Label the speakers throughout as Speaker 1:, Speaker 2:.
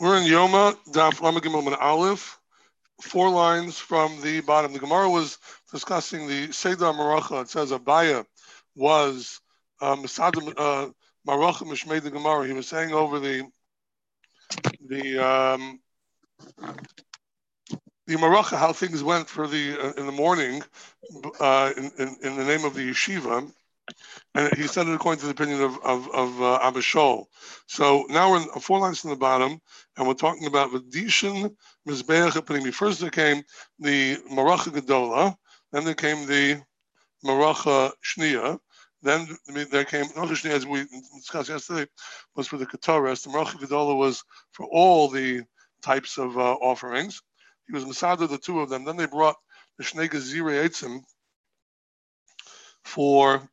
Speaker 1: We're in Yoma, Daf Aleph, four lines from the bottom. The Gemara was discussing the Seder Maracha. It says Abaye was Masad um, uh, Maracha Mishmei the Gemara. He was saying over the the um, the Maracha how things went for the uh, in the morning uh, in, in, in the name of the yeshiva and he said it according to the opinion of of, of uh, Abba Shol. So now we're in four lines from the bottom, and we're talking about Vedishin Mizbeach Panimi. First there came the Maracha Gedola, then there came the Maracha Shnia, then there came Maracha Shnia, as we discussed yesterday, was for the Kataras. The Maracha Gedola was for all the types of uh, offerings. He was Masada, the two of them. Then they brought the Shnei Gezire Eitzim for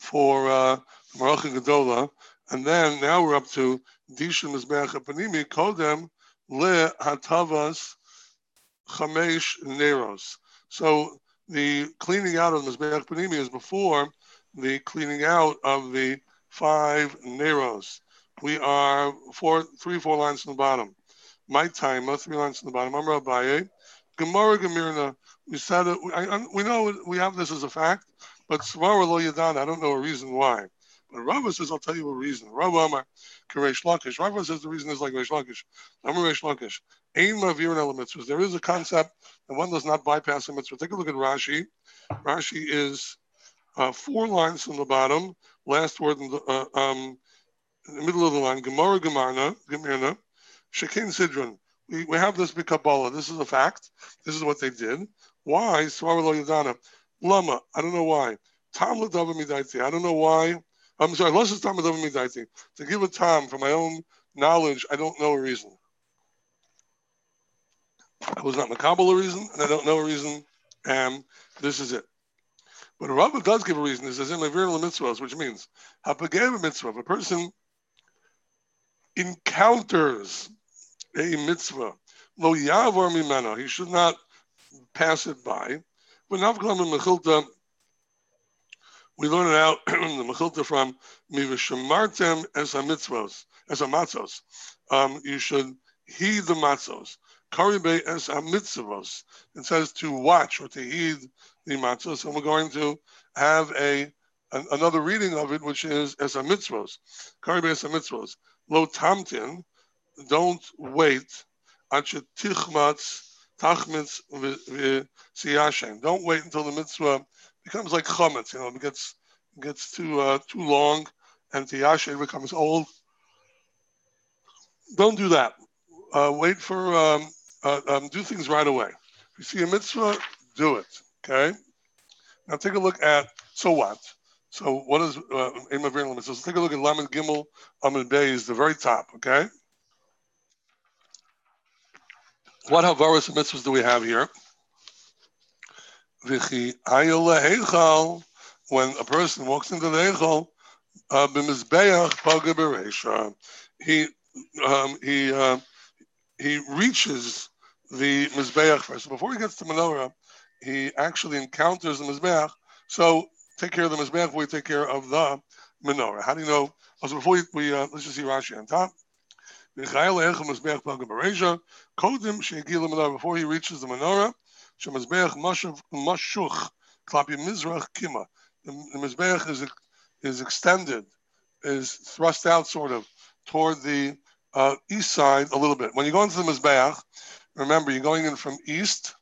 Speaker 1: for uh, Gedola, and then now we're up to Disha Mizbeach Panimi Kodem Le Hatavas Chamesh Neros. So the cleaning out of Mizbeach Panimi is before the cleaning out of the five Neros. We are four, three, four lines from the bottom. My time, three lines from the bottom. I'm Rabbi. Gemara Gemirna. We said it. I, we know we have this as a fact. But Svara lo yadan, I don't know a reason why. But Rava says, I'll tell you a reason. Rava Amar, Karesh Lakish. Rava says the reason is like Resh Lakish. Amar Resh Lakish. Ein mavir mitzvahs. There is a concept that one does not bypass a mitzvah. Take a look at Rashi. Rashi is uh, four lines from the bottom, last word in the, uh, um, in the middle of the line. Gemara Gemarna, Gemirna, Shekin Sidron. We, we have this Kabbalah. This is a fact. This is what they did. Why? Svara lo yadana. Lama. I don't know why. Tam l'dava midaiti. I don't know why. I'm sorry. Unless it's tam l'dava midaiti. To give a tam from my own knowledge, I don't know a reason. I was not makabel a reason, and I don't know a reason, and this is it. But a Rambam does give a reason. It says in Levir mitzvahs, which means hapagev mitzvah. If a person encounters a mitzvah, lo yavor mimena, he should not pass it by. Navklam and Mechilta, we learn it out the Mechilta from Mivishamartem as a mitzvos, as a matzos. Um, you should heed the matzos. Karibe as a mitzvos. It says to watch or to heed the matzos. And we're going to have a an, another reading of it, which is as a mitzvos. Karibe as a mitzvos. Lo tamtin, don't wait. Until tichmatz tachmitz siyashem. Don't wait until the mitzvah becomes like chametz. You know, it gets gets too uh, too long, and tiyashem becomes old. Don't do that. Uh, wait for um, uh, um, do things right away. If you see a mitzvah, do it. Okay. Now take a look at so what. So what is uh, Ema So take a look at Lamed Gimel Amid Bay is the very top. Okay. What Havaras and mitzvahs do we have here? When a person walks into the Eichel, uh, he um, he uh, he reaches the mizbeach first. Before he gets to menorah, he actually encounters the mizbeach. So take care of the mizbeach before you take care of the menorah. How do you know? Also, before we, we uh, let's just see Rashi on top. Before he reaches the menorah, Mashuch Mizrach Kima. The Mizbeach is is extended, is thrust out sort of toward the uh, east side a little bit. When you go into the Mizbeach, remember you're going in from east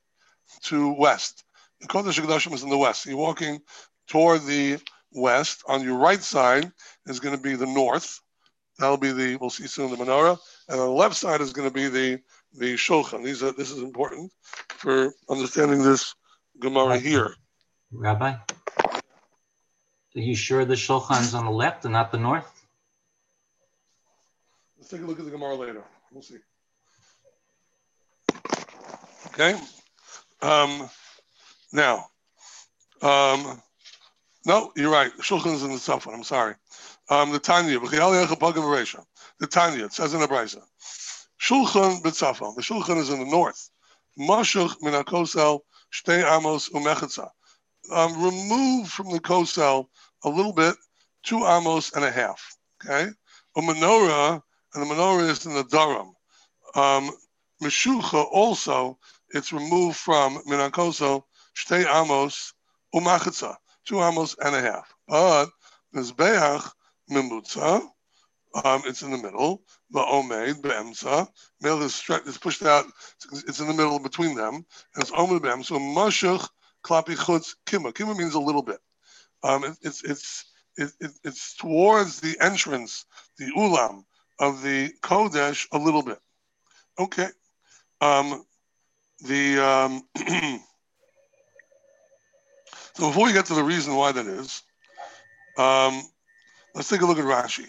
Speaker 1: to west. The Kodesh HaKadoshim is in the west. You're walking toward the west. On your right side is going to be the north. That'll be the, we'll see soon, the menorah. And on the left side is going to be the, the shulchan. These are, this is important for understanding this Gemara here.
Speaker 2: Rabbi, are you sure the shulchan is on the left and not the north?
Speaker 1: Let's take a look at the Gemara later. We'll see. Okay. Um, now, um, no, you're right. Shulchan is in the Safan. I'm sorry. Um, the Tanya, the Tanya, it says in the Brisa. Shulchan b'tzafon. The Shulchan is in the north. Mashuch min kosel shtei amos umechetza. Um, remove from the kosel a little bit, two amos and a half. Okay. A menorah, and the menorah is in the daram. Um, Meshucha also, it's removed from Minakoso, Shtei Amos, Umachatza, two amos and a half. But Mizbeach, Mimutza, um, it's in the middle. The Omed, Be'emsa, male is, stretched, is pushed out, it's in the middle between them, and it's Omed Be'em. So Mashach, Klapi Chutz, Kima. Kima means a little bit. Um, it, it's, it's, it, it, it's towards the entrance, the Ulam of the Kodesh a little bit. Okay. Um, the um, so before we get to the reason why that is, um, let's take a look at Rashi.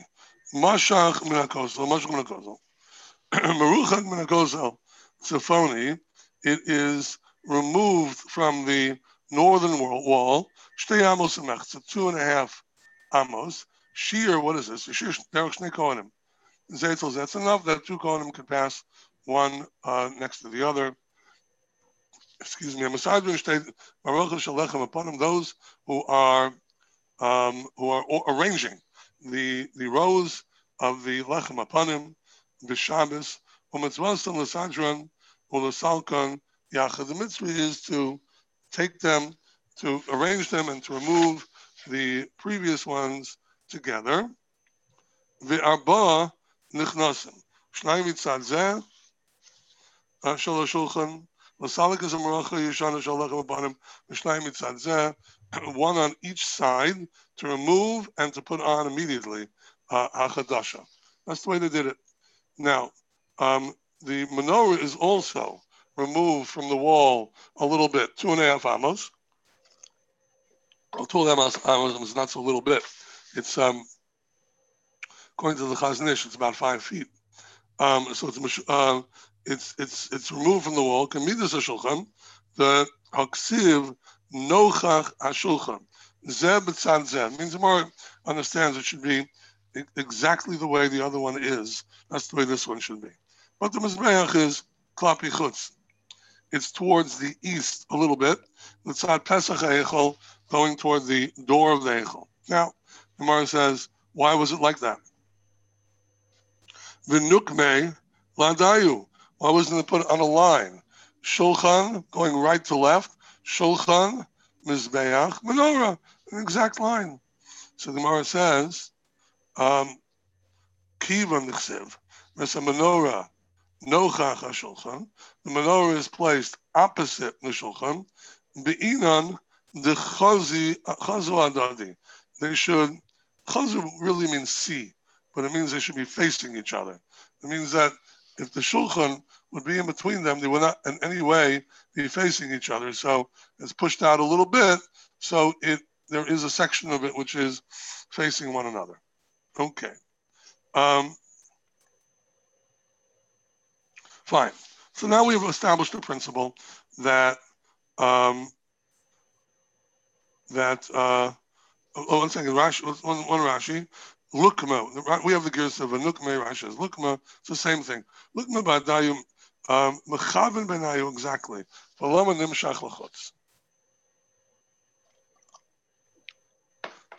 Speaker 1: Mashach minakosel, mashach minakosel, meruchak minakosel, tzefoni. It is removed from the northern wall. Shtei amos emech, two and a half amos. Shear, what is this? Shear derech shnei kohanim. Zaytels, that's enough that two kohanim can pass one uh, next to the other. Excuse me. Those who are um, who are arranging the the rows of the lechem apanim, the Shabbos, umitzvasim l'sadron u'lesalkon yachad. The mitzvah is to take them, to arrange them, and to remove the previous ones together. The arba nichnasim. Shnai mitzad zeh shel shulchan. L'salik is a meracha yishana shel lechem apanim. Shnai mitzad zeh. One on each side to remove and to put on immediately uh. That's the way they did it. Now, um, the menorah is also removed from the wall a little bit, two and a half amos. Well, two and a half amos is not so little bit. It's um, according to the Chazon Ish, it's about five feet. Um, so it's uh, it's it's it's removed from the wall. Hashulchan, the haksiv nochach hashulchan. Zeb b'tzad zeb means the more understands it should be exactly the way the other one is. That's the way this one should be. But the Mizbeach is klapi chutz. It's towards the east a little bit. L'tzad Pesach Eichel, going toward the door of the Eichel. Now, the Gemara says, why was it like that? V'nukme ladayu. Why wasn't it put on a line? Shulchan, going right to left. Shulchan, Mizbeach, Menorah an exact line. So the Gemara says, um, Kiva Nichsev, Mesa Menorah, Nochach HaShulchan. The menorah is placed opposite the Shulchan. Be'inan, the Chazu Adadi. They should, Chazu really means see, but it means they should be facing each other. It means that if the Shulchan would be in between them, they would not in any way be facing each other. So it's pushed out a little bit, so it there is a section of it which is facing one another. Okay. Um, fine. So now we've established a principle that um, that uh, oh, one second, Rashi, one, one Rashi, Lukma. We have the gears of a Nukme Rashi. Lukma. It's the same thing. Lukma ba'dayum um, mechaven benayu exactly. V'lama nimshach lachutz.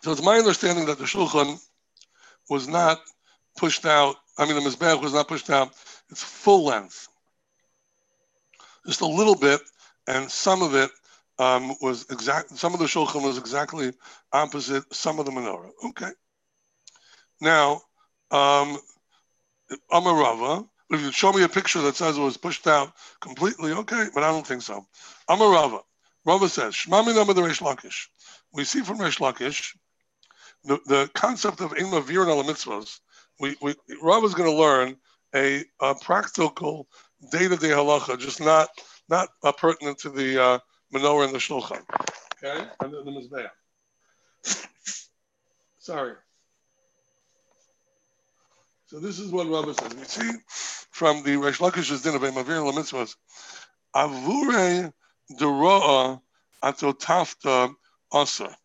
Speaker 1: So it's my understanding that the Shulchan was not pushed out. I mean, the Mizbech was not pushed out. It's full length, just a little bit, and some of it um, was exact. Some of the Shulchan was exactly opposite some of the menorah. Okay. Now, um, Amarava. If you show me a picture that says it was pushed out completely, okay, but I don't think so. Amarava. Rava Rava says, Shmami Nama the Reish Lakish. We see from Reish Lakish the, the concept of Ima Virin al mitzvahs, we, we is going to learn a, a practical day-to-day halacha, just not not uh, pertinent to the uh, menorah and the shulchan. Okay, and the, the mizbeah. Sorry. So this is what Rabbi says. We see from the Reish Lakish's din of Mavir mitzvahs, Avure deroa atotafta asa.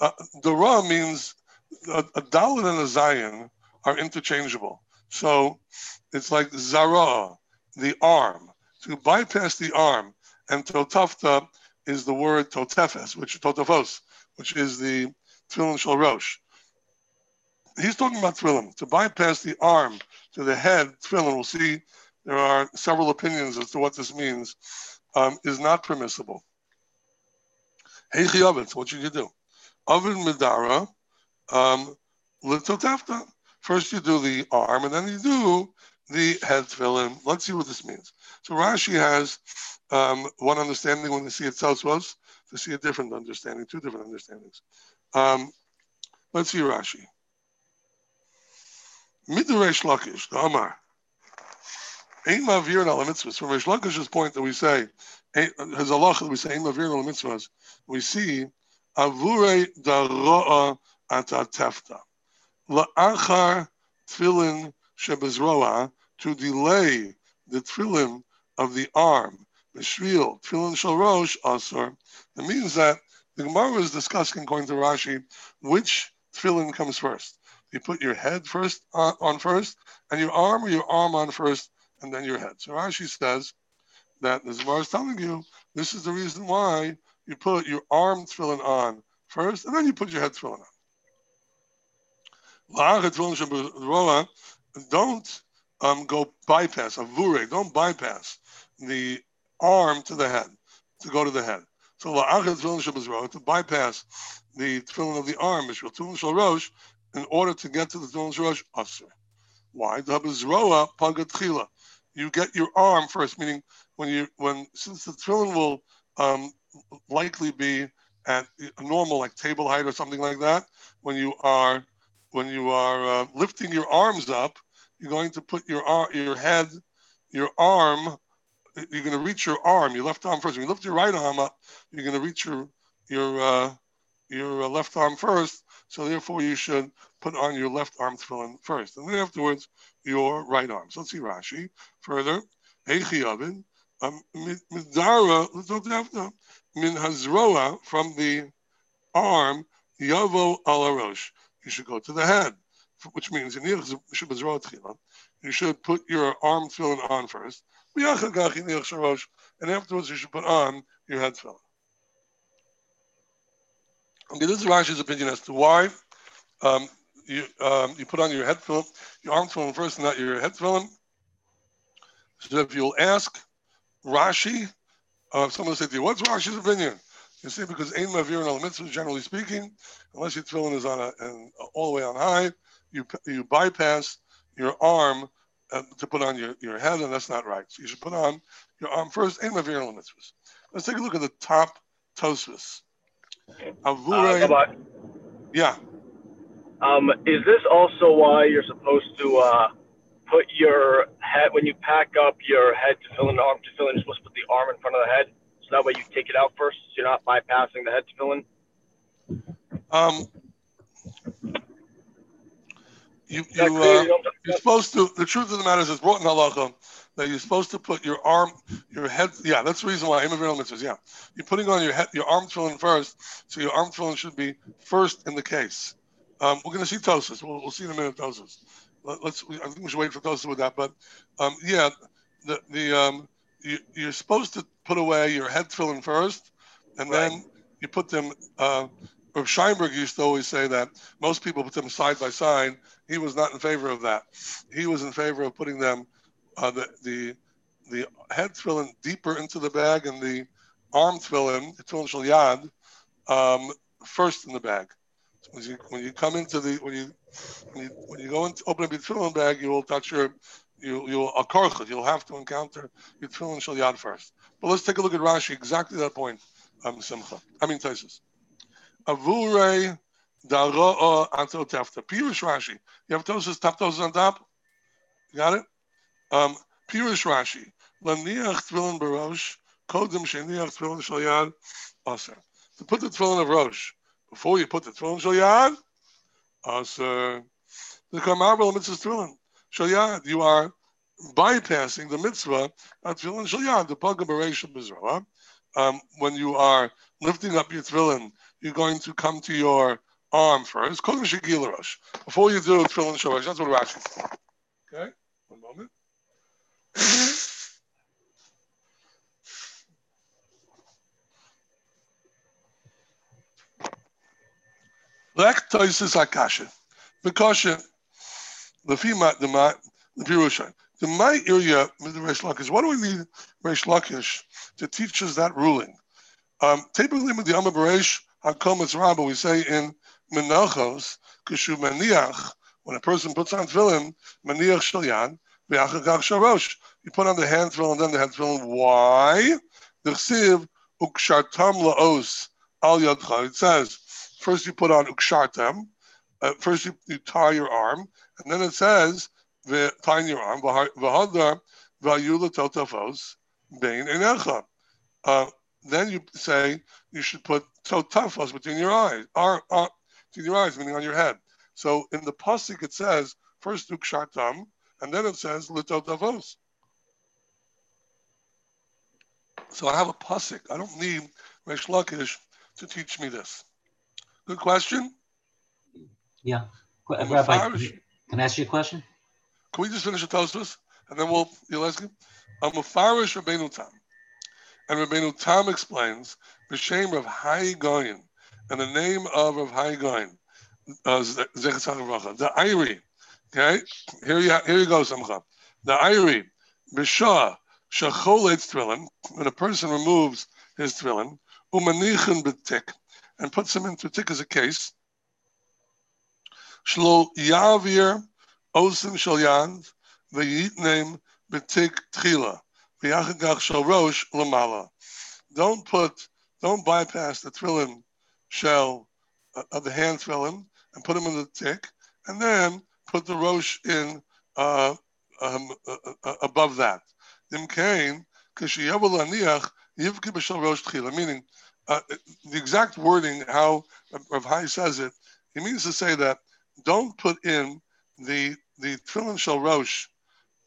Speaker 1: Uh, the means a, a dalit and a zayin are interchangeable. So it's like zara, the arm. To bypass the arm, and totafta is the word totefes, which totafos, which is the tefillin shel rosh. He's talking about tefillin. To bypass the arm to the head, tefillin, we'll see there are several opinions as to what this means, um, is not permissible. Heichi oven, what should you do? Oven midara, um, litotafta. First you do the arm, and then you do the head tefillin. Let's see what this means. So Rashi has um, one understanding when they see it was to see a different understanding, two different understandings. Um, let's see Rashi. Midrash Lakish, Amar. Ein mavir al mitzvahs. From Rish Lakish's point that we say, his halacha that we say ein mavir al mitzvahs, we see avure da ro'a ata tefta. La'achar tefillin shebezroa to delay the tefillin of the arm. Mishvil tefillin shal rosh asur. That means that the Gemara is discussing, according to Rashi, which tefillin comes first. You put your head first on, on first, and your arm or your arm on first, and then your head. So Rashi says that the Gemara is telling you this is the reason why you put your arm tefillin on first, and then you put your head tefillin on. Don't um, go bypass, a avure, don't bypass the arm to the head, to go to the head. So to bypass the tefillin of the arm, in order to get to the tefillin rosh, asr. Why? You get your arm first, meaning when you when since the tefillin will um, likely be at a normal like table height or something like that. When you are when you are uh, lifting your arms up, you're going to put your arm, your head, your arm. You're going to reach your arm, your left arm first. When you lift your right arm up, you're going to reach your your uh, your uh, left arm first. So therefore, you should put on your left arm tefillin first, and then afterwards your right arm. So let's see Rashi. Further. Heichi oven. Um, midara min hazroa from the arm yavo al You should go to the head, which means you should put your arm tefillin on first, and afterwards you should put on your head tefillin. This is Rashi's opinion as to why um, you um, you put on your head tefillin, your arm tefillin first, and not your head tefillin. So if you'll ask Rashi, uh, someone say to you, "What's Rashi's opinion?" You see, because ein mavir al mitzvah, generally speaking, unless your tefillin is on a and all the way on high, you you bypass your arm uh, to put on your, your head, and that's not right. So you should put on your arm first. Ein mavir al mitzvahs. Let's take a look at the top tosfos.
Speaker 3: Uh,
Speaker 1: yeah.
Speaker 3: Um, is this also why you're supposed to uh, put your head when you pack up your head to fill in the arm to fill in? You're supposed to put the arm in front of the head, so that way you take it out first, so you're not bypassing the head to fill in.
Speaker 1: Um, you you uh, you're supposed to. The truth of the matter is, it's brought in halacha that you're supposed to put your arm, your head. Yeah, that's the reason why immigrant mitzvahs. Yeah, you're putting on your head, your arm tefillin first, so your arm tefillin should be first in the case. Um, we're going to see Tosis. We'll, we'll see in a minute Tosis. Let, us I think we should wait for Tosis with that. But um, yeah, the the um, you, are supposed to put away your head tefillin first, and right. then you put them. Uh, Rav Scheinberg used to always say that most people put them side by side. He was not in favor of that. He was in favor of putting them uh, the the the head tefillin deeper into the bag and the arm tefillin, the tefillin yad, um, first in the bag. When you when you come into the when you when you, when you go into open up your bag, you will touch your you you'll a You'll have to encounter your tefillin shal yad first. But let's take a look at Rashi. Exactly that point. Um, Simcha. I mean Taisus. Avure daroa ato tefta. Pirush Rashi. You have Tosis top Tosis on top. Got it. Um, Pirush Rashi. Laniach tefillin barosh. Kodem sheniach tefillin shal yad. Aser. To put the tefillin of Rosh before you put the tefillin shal yad, aser. The kamarvel mitzvah tefillin shal yad. You are bypassing the mitzvah of tefillin shal yad. The pagam bereishim bezroa. Um, when you are lifting up your tefillin, you're going to come to your arm first. Before you do tefillin shal that's what Rashi says. Okay, one moment. Lek toises akasha. Bekosha. The fima the the my area with the Reish Lakish. What do we need Reish Lakish to teach us that ruling? Um, typically, with the Amma Rabba, we say in Menachos Kishu Maniach, when a person puts on tefillin, Maniach Shalyan, V'achagach Sharosh. You put on the hand tefillin and then the hand tefillin. Why? The Chsiv Ukshartam Laos Al Yadcha. It says first you put on Ukshartam, uh, first you, you tie your arm, and then it says tie your arm. V'hadar v'ayula totafos bein enecha. Uh, then you say you should put totafos between your eyes, between your eyes, meaning on your head. So in the pasuk it says first ukshartam, and then it says litotavos. So I have a pasuk. I don't need Resh Lakish to teach me this. Good question.
Speaker 2: Yeah, Rabbi, can I ask you a question?
Speaker 1: Can we just finish the Tosfos and then we'll you'll ask him? I'm a Farish Rabbeinu Tam, and Rabbeinu Tam explains the shame of Hai Gaon and the name of Rav Hai uh, the Iri. Okay, here you here you go, Samcha. The Iri, Bishah Shacholetz Thrillin, when a person removes his thrillin, Umanichin B'tik, and puts him into tik as a case. Shlo Yavir Osim Shalyand, Vayitnem Betik Tchila, Rosh Lamala. Don't put, don't bypass the tefillin shell uh, of the hand tefillin and put them in the tick, and then put the rosh in uh, um, uh, uh, above that. Dimkain, meaning uh, the exact wording, how Rav Hai says it, he means to say that don't put in the the tefillin shel rosh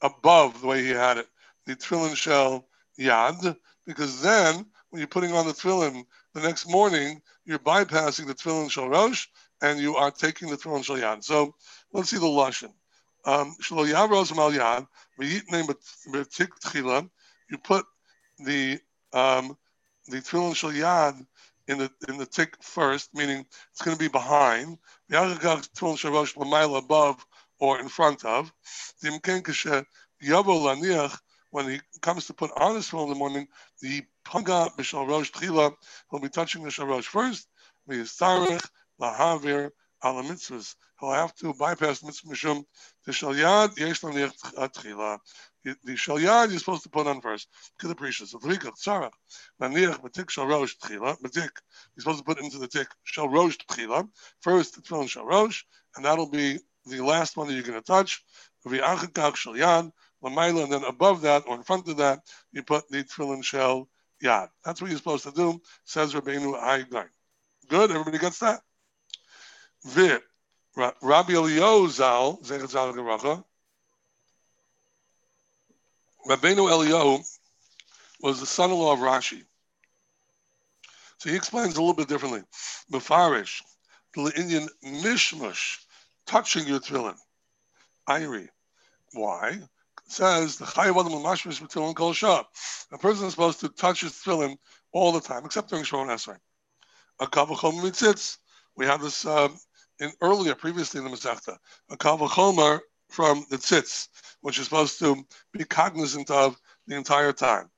Speaker 1: above the way he had it, the tefillin Shell yad, because then when you're putting on the tefillin the next morning, you're bypassing the tefillin shel rosh and you are taking the tefillin shel yad. So let's see the lashon. Um, tchila. You put the um, the tefillin shel yad in the in the tick first, meaning it's going to be behind. Tefillin shel rosh above or in front of. When he comes to put on his tefillin in the morning, the paga b'shal rosh tchila, he'll be touching the shal first. V'yistarech lahavir ala mitzvahs. He'll have to bypass mitzvah mishum. The shal yad yesh laniach tchila. Uh, the shal yad you're supposed to put on first. Kid appreciates. Thrika tzarach laniach b'tik shal rosh tchila. B'tik you're supposed to put into the tik shal rosh tchila. First the tefillin shal rosh, and that'll be the last one that you're going to touch, and then above that or in front of that, you put the tefillin shell yad. That's what you're supposed to do, says Rabbeinu Hai Gaon. Good, everybody gets that? Vi, Rabbi Eliyahu Zal, Zechat Zal Geracha, Rabbeinu Eliyahu was the son-in-law of Rashi. So he explains a little bit differently. Mefarish, the Indian mishmush, touching your tefillin. Irie. Why? Says the chayav adam mashmish tefillin kol shah. A person is supposed to touch his tefillin all the time, except during Shemon Esrei. A kavachom mitzitz. We have this uh, in earlier, previously in the Masechta. A kavachomer from the tzitz, which is supposed to be cognizant of the entire time.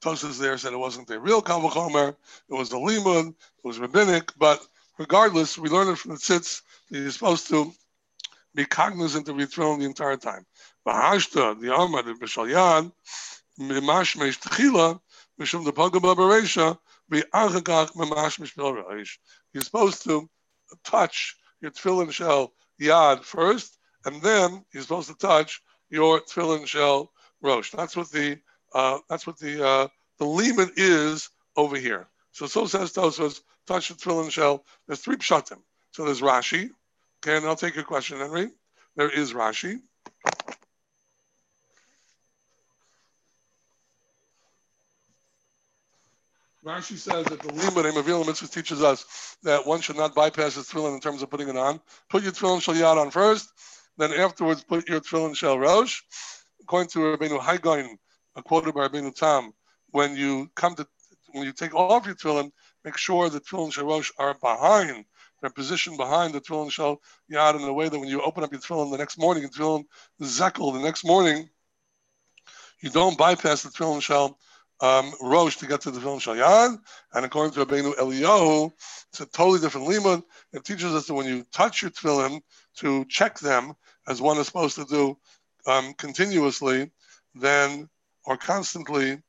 Speaker 1: Tosas there said it wasn't a real kavachomer, it was a limud, it was rabbinic, but regardless, we learn it from the tzitz you're supposed to be cognizant of your throne the entire time. Bahashta, the Amar, the Bishalyad, Mimashmesh Tchila, Mishum the Pagaba Beresha, be Achagach Mimashmesh Reish. You're supposed to touch your tefillin shell yad first, and then you're supposed to touch your tefillin shell rosh. That's what the uh, that's what the uh, the limit is over here. So so says Tosfos, touch the tefillin shell. There's three pshatim. So there's Rashi. Okay, and I'll take your question, Henry. There is Rashi. Rashi says that the Limud Mavil Mitzvah teaches us that one should not bypass his tefillin in terms of putting it on. Put your tefillin shal yad on first, then afterwards put your tefillin shal rosh. According to Rabbeinu a quoted by Rabbeinu Tam, when you come to when you take off your tefillin, make sure the tefillin shal rosh are behind they're positioned behind the tefillin shell yad in a way that when you open up your tefillin the next morning, and tefillin zekel the next morning, you don't bypass the tefillin shell um, Rosh to get to the film Yad. And according to Rabbeinu Eliyahu, it's a totally different limud. It teaches us that when you touch your tefillin to check them, as one is supposed to do um, continuously, then or constantly,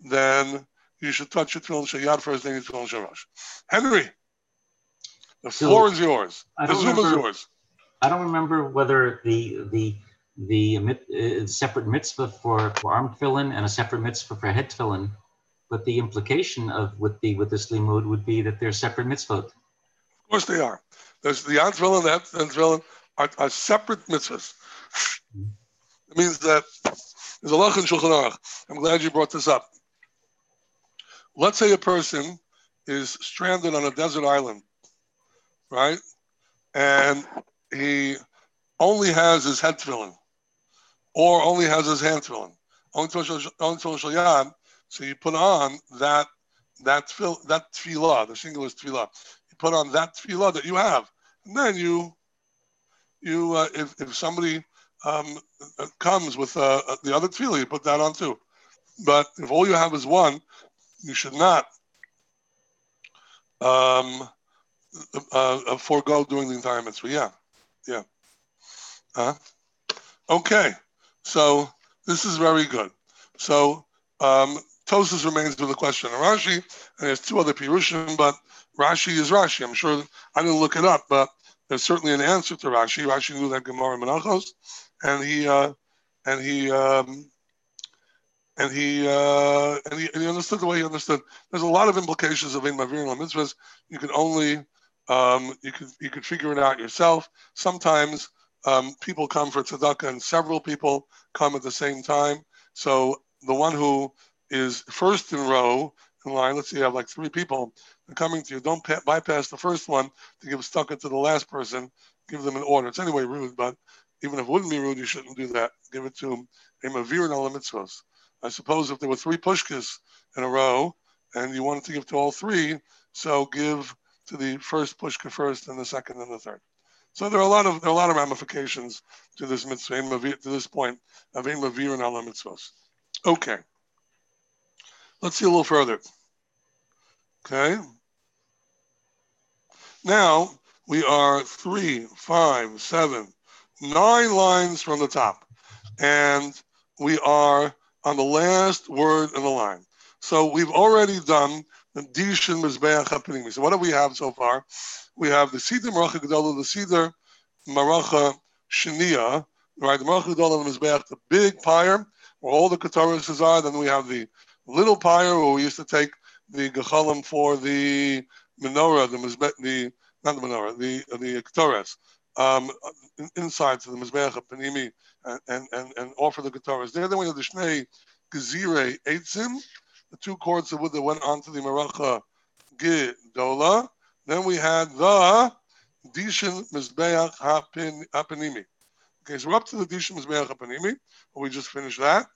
Speaker 1: then you should touch your tefillin Shayad first, then your tefillin Sharash. Henry, the
Speaker 2: So,
Speaker 1: floor is yours.
Speaker 2: I
Speaker 1: The Zoom is
Speaker 2: remember-
Speaker 1: yours.
Speaker 2: I don't remember whether the the the uh, separate mitzvah for, for arm tefillin and a separate mitzvah for head tefillin, but the implication of with the with this limud would be that they're separate mitzvot.
Speaker 1: Of course they are. There's the Yad Tefillin and the Head Tefillin are, are separate mitzvahs. It means that there's a lach in Shulchan Aruch. I'm glad you brought this up. Let's say a person is stranded on a desert island, right? And he only has his head tefillin, or only has his hand tefillin. Only tefillin yad. So you put on that that tefil, that tefillah, the singular is tefillah. You put on that tefillah that you have, and then you you uh, if if somebody um, uh, comes with uh, uh, the other tefillah, you put that on too. But if all you have is one, you should not um, uh, uh, forego doing the entire mitzvah. Yeah, yeah. Huh? Okay, so this is very good. So um, Tosis remains with the question of Rashi, and there's two other Pirushim, but Rashi is Rashi. I'm sure I didn't look it up, but there's certainly an answer to Rashi. Rashi knew that Gemara Menachos, and he uh, and he um, and he, uh, and he and he understood the way he understood. There's a lot of implications of Ein Mavir and mitzvahs. You can only um, you could you could figure it out yourself. Sometimes um, people come for tzedakah, and several people come at the same time. So the one who is first in row in line, let's say you have like three people coming to you, don't pa- bypass the first one to give tzedakah to the last person. Give them an order. It's anyway rude, but even if it wouldn't be rude, you shouldn't do that. Give it to a mavir. I suppose if there were three pushkas in a row and you wanted to give to all three, so give to the first pushka first and the second and the third. So there are a lot of there are a lot of ramifications to this mitzvah to this point of ein mavir and all the mitzvahs. Okay. Let's see a little further. Okay. Now we are three, five, seven, nine lines from the top. And we are on the last word in the line. So we've already done Dishin Mizbeach HaPanimi. So what do we have so far? We have the Siddur Maracha Gedolah, the Siddur Maracha Shania, right? The Maracha the Mizbeach, the big pyre where all the Kataras are. Then we have the little pyre where we used to take the Gechalim for the menorah, the Mizbeach, the, not the menorah, the, the Kataras. Um, inside to the Mizbeach HaPanimi and, and, and, and offer the guitars. There, then we have the Shnei Gezire Eitzim, the two cords of wood that went onto the Maracha Gedola. Then we had the Dishin Mizbeach Hapanimi. Okay, so we're up to the Dishin Mizbeach Hapanimi. We just finished that.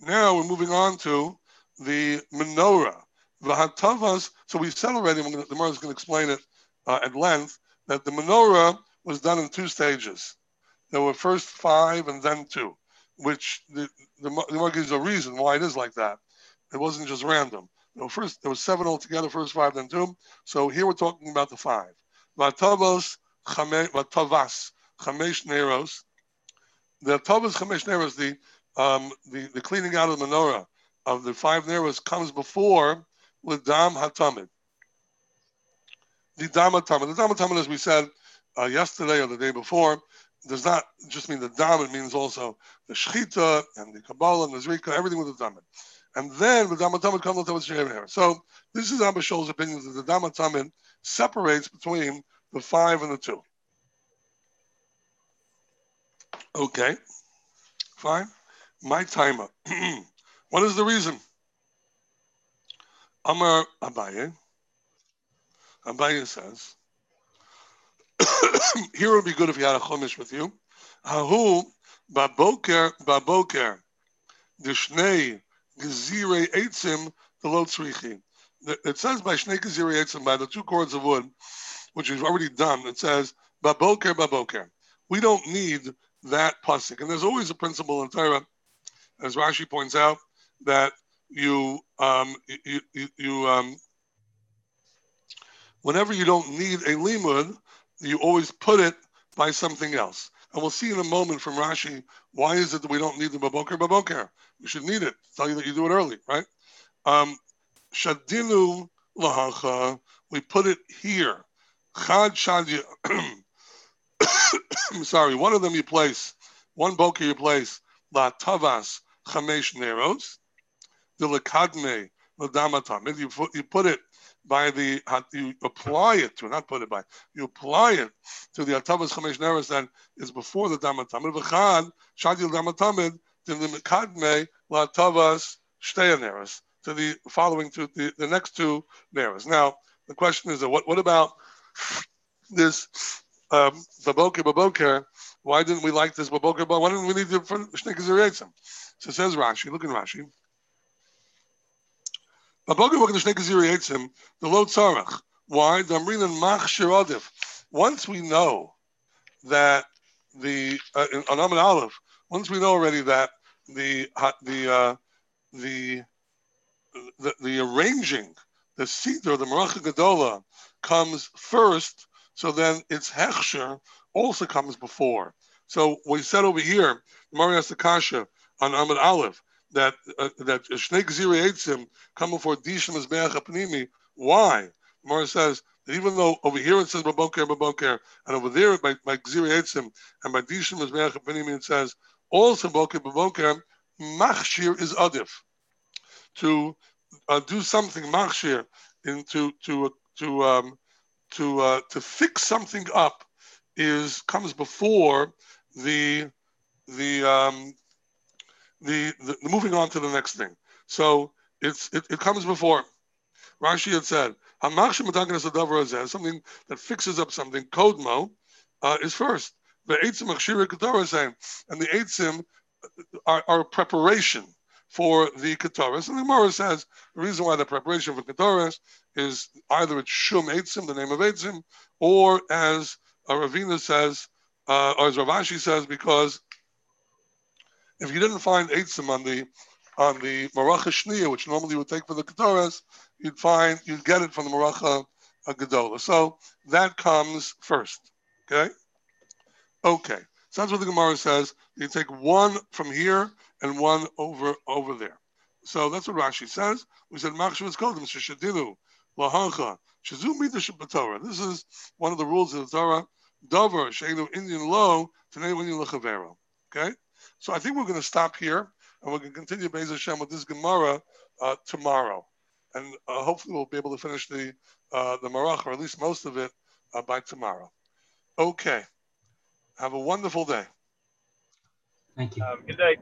Speaker 1: Now we're moving on to the menorah. The Hatavas, so we said already, the Gemara is going to explain it uh, at length, that the menorah was done in two stages. There were first five and then two, which the the, the gives a reason why it is like that. It wasn't just random. First there was seven altogether, first five, then two. So here we're talking about the five. Vatavos chame- Vatavas chamesh neros. The Tavas chamesh neros, the um, the the cleaning out of the menorah of the five neros comes before Lidam Hatamid. The Dam Hatamid. The Dam Hatamid, as we said uh, yesterday or the day before, does not just mean the dam, it means also the shechita and the kabbalah and the zrika, everything with the damin. And then the dam tamid comes the So this is Abba Shol's opinion that the dam tamid separates between the five and the two. Okay, fine. My timer. what is the reason? Amar Abaye. Abaye says, here would be good if you had a chumash with you. Hahu baboker baboker dishnei gezire eitzim the lo tzrichi. It says by shnei gezire eitzim by the two cords of wood, which is already done. It says baboker baboker. We don't need that pasuk, and there's always a principle in Torah as Rashi points out, that you um, you you, you um, whenever you don't need a limud, you always put it by something else. And we'll see in a moment from Rashi why is it that we don't need the baboker baboker? We should need it. Tell you that you do it early, right? Um, shadinu lahacha. We put it here. Chad shad. I'm sorry. One of them you place. One boker you place. La tavas chamesh neros. The lekadme put you put it by the you apply it to not put it by you apply it to the atavas chamesh neros that is before the damatamid v'chad shadil damatamid the kadme la tavas neros to the following to the, the next two neros. Now the question is that what what about this um, baboker baboker? Why didn't we like this baboker? Why didn't we need the shnikaziriyatzim? So says Rashi. Look at Rashi. The low tzarach. Why? Once we know that the uh, Amid Aleph, once we know already that the the uh, the, the the arranging the seed or the Maracha Gadola comes first, so then its hechsher also comes before. So we said over here, Marias Akasha on Amid Aleph, that uh, that Shnei Gziri come before Dishim as Apnimi. Why? Mara says that even though over here it says Baboker Baboker, and over there by, by Gziri and by Dishim as Apnimi it says also Baboker Baboker, Machshir is Adif. To uh, do something Machshir into to to um, to uh, to fix something up is comes before the the um, the, the, moving on to the next thing. So it's it, it comes before. Rashi had said, something that fixes up something, Kodmo, uh, is first. The Eitzim Akshira saying, and the Eitzim are, are preparation for the Ketoras. And the Gemara says the reason why the preparation for Ketoras is either it's Shum Eitzim, the name of Eitzim, or as Ravina says, uh, or as Rav Ashi says, because if you didn't find Eitzim on the on the Maracha Shniya, which normally you would take for the Ketoras, you'd find you'd get it from the Maracha uh, Gadola. So that comes first. Okay? Okay. So that's what the Gemara says. You take one from here and one over over there. So that's what Rashi says. We said Machshav is called Shadinu Lahancha Shazu. This is one of the rules of the Torah. Dover Sheinu Indian Lo Tanei Indian Lechavero. Okay. So I think we're going to stop here, and we're going to continue Beis Hashem with this Gemara uh, tomorrow, and uh, hopefully we'll be able to finish the uh, the Marach, or at least most of it, uh, by tomorrow. Okay. Have a wonderful day.
Speaker 2: Thank you.
Speaker 3: Um, good day.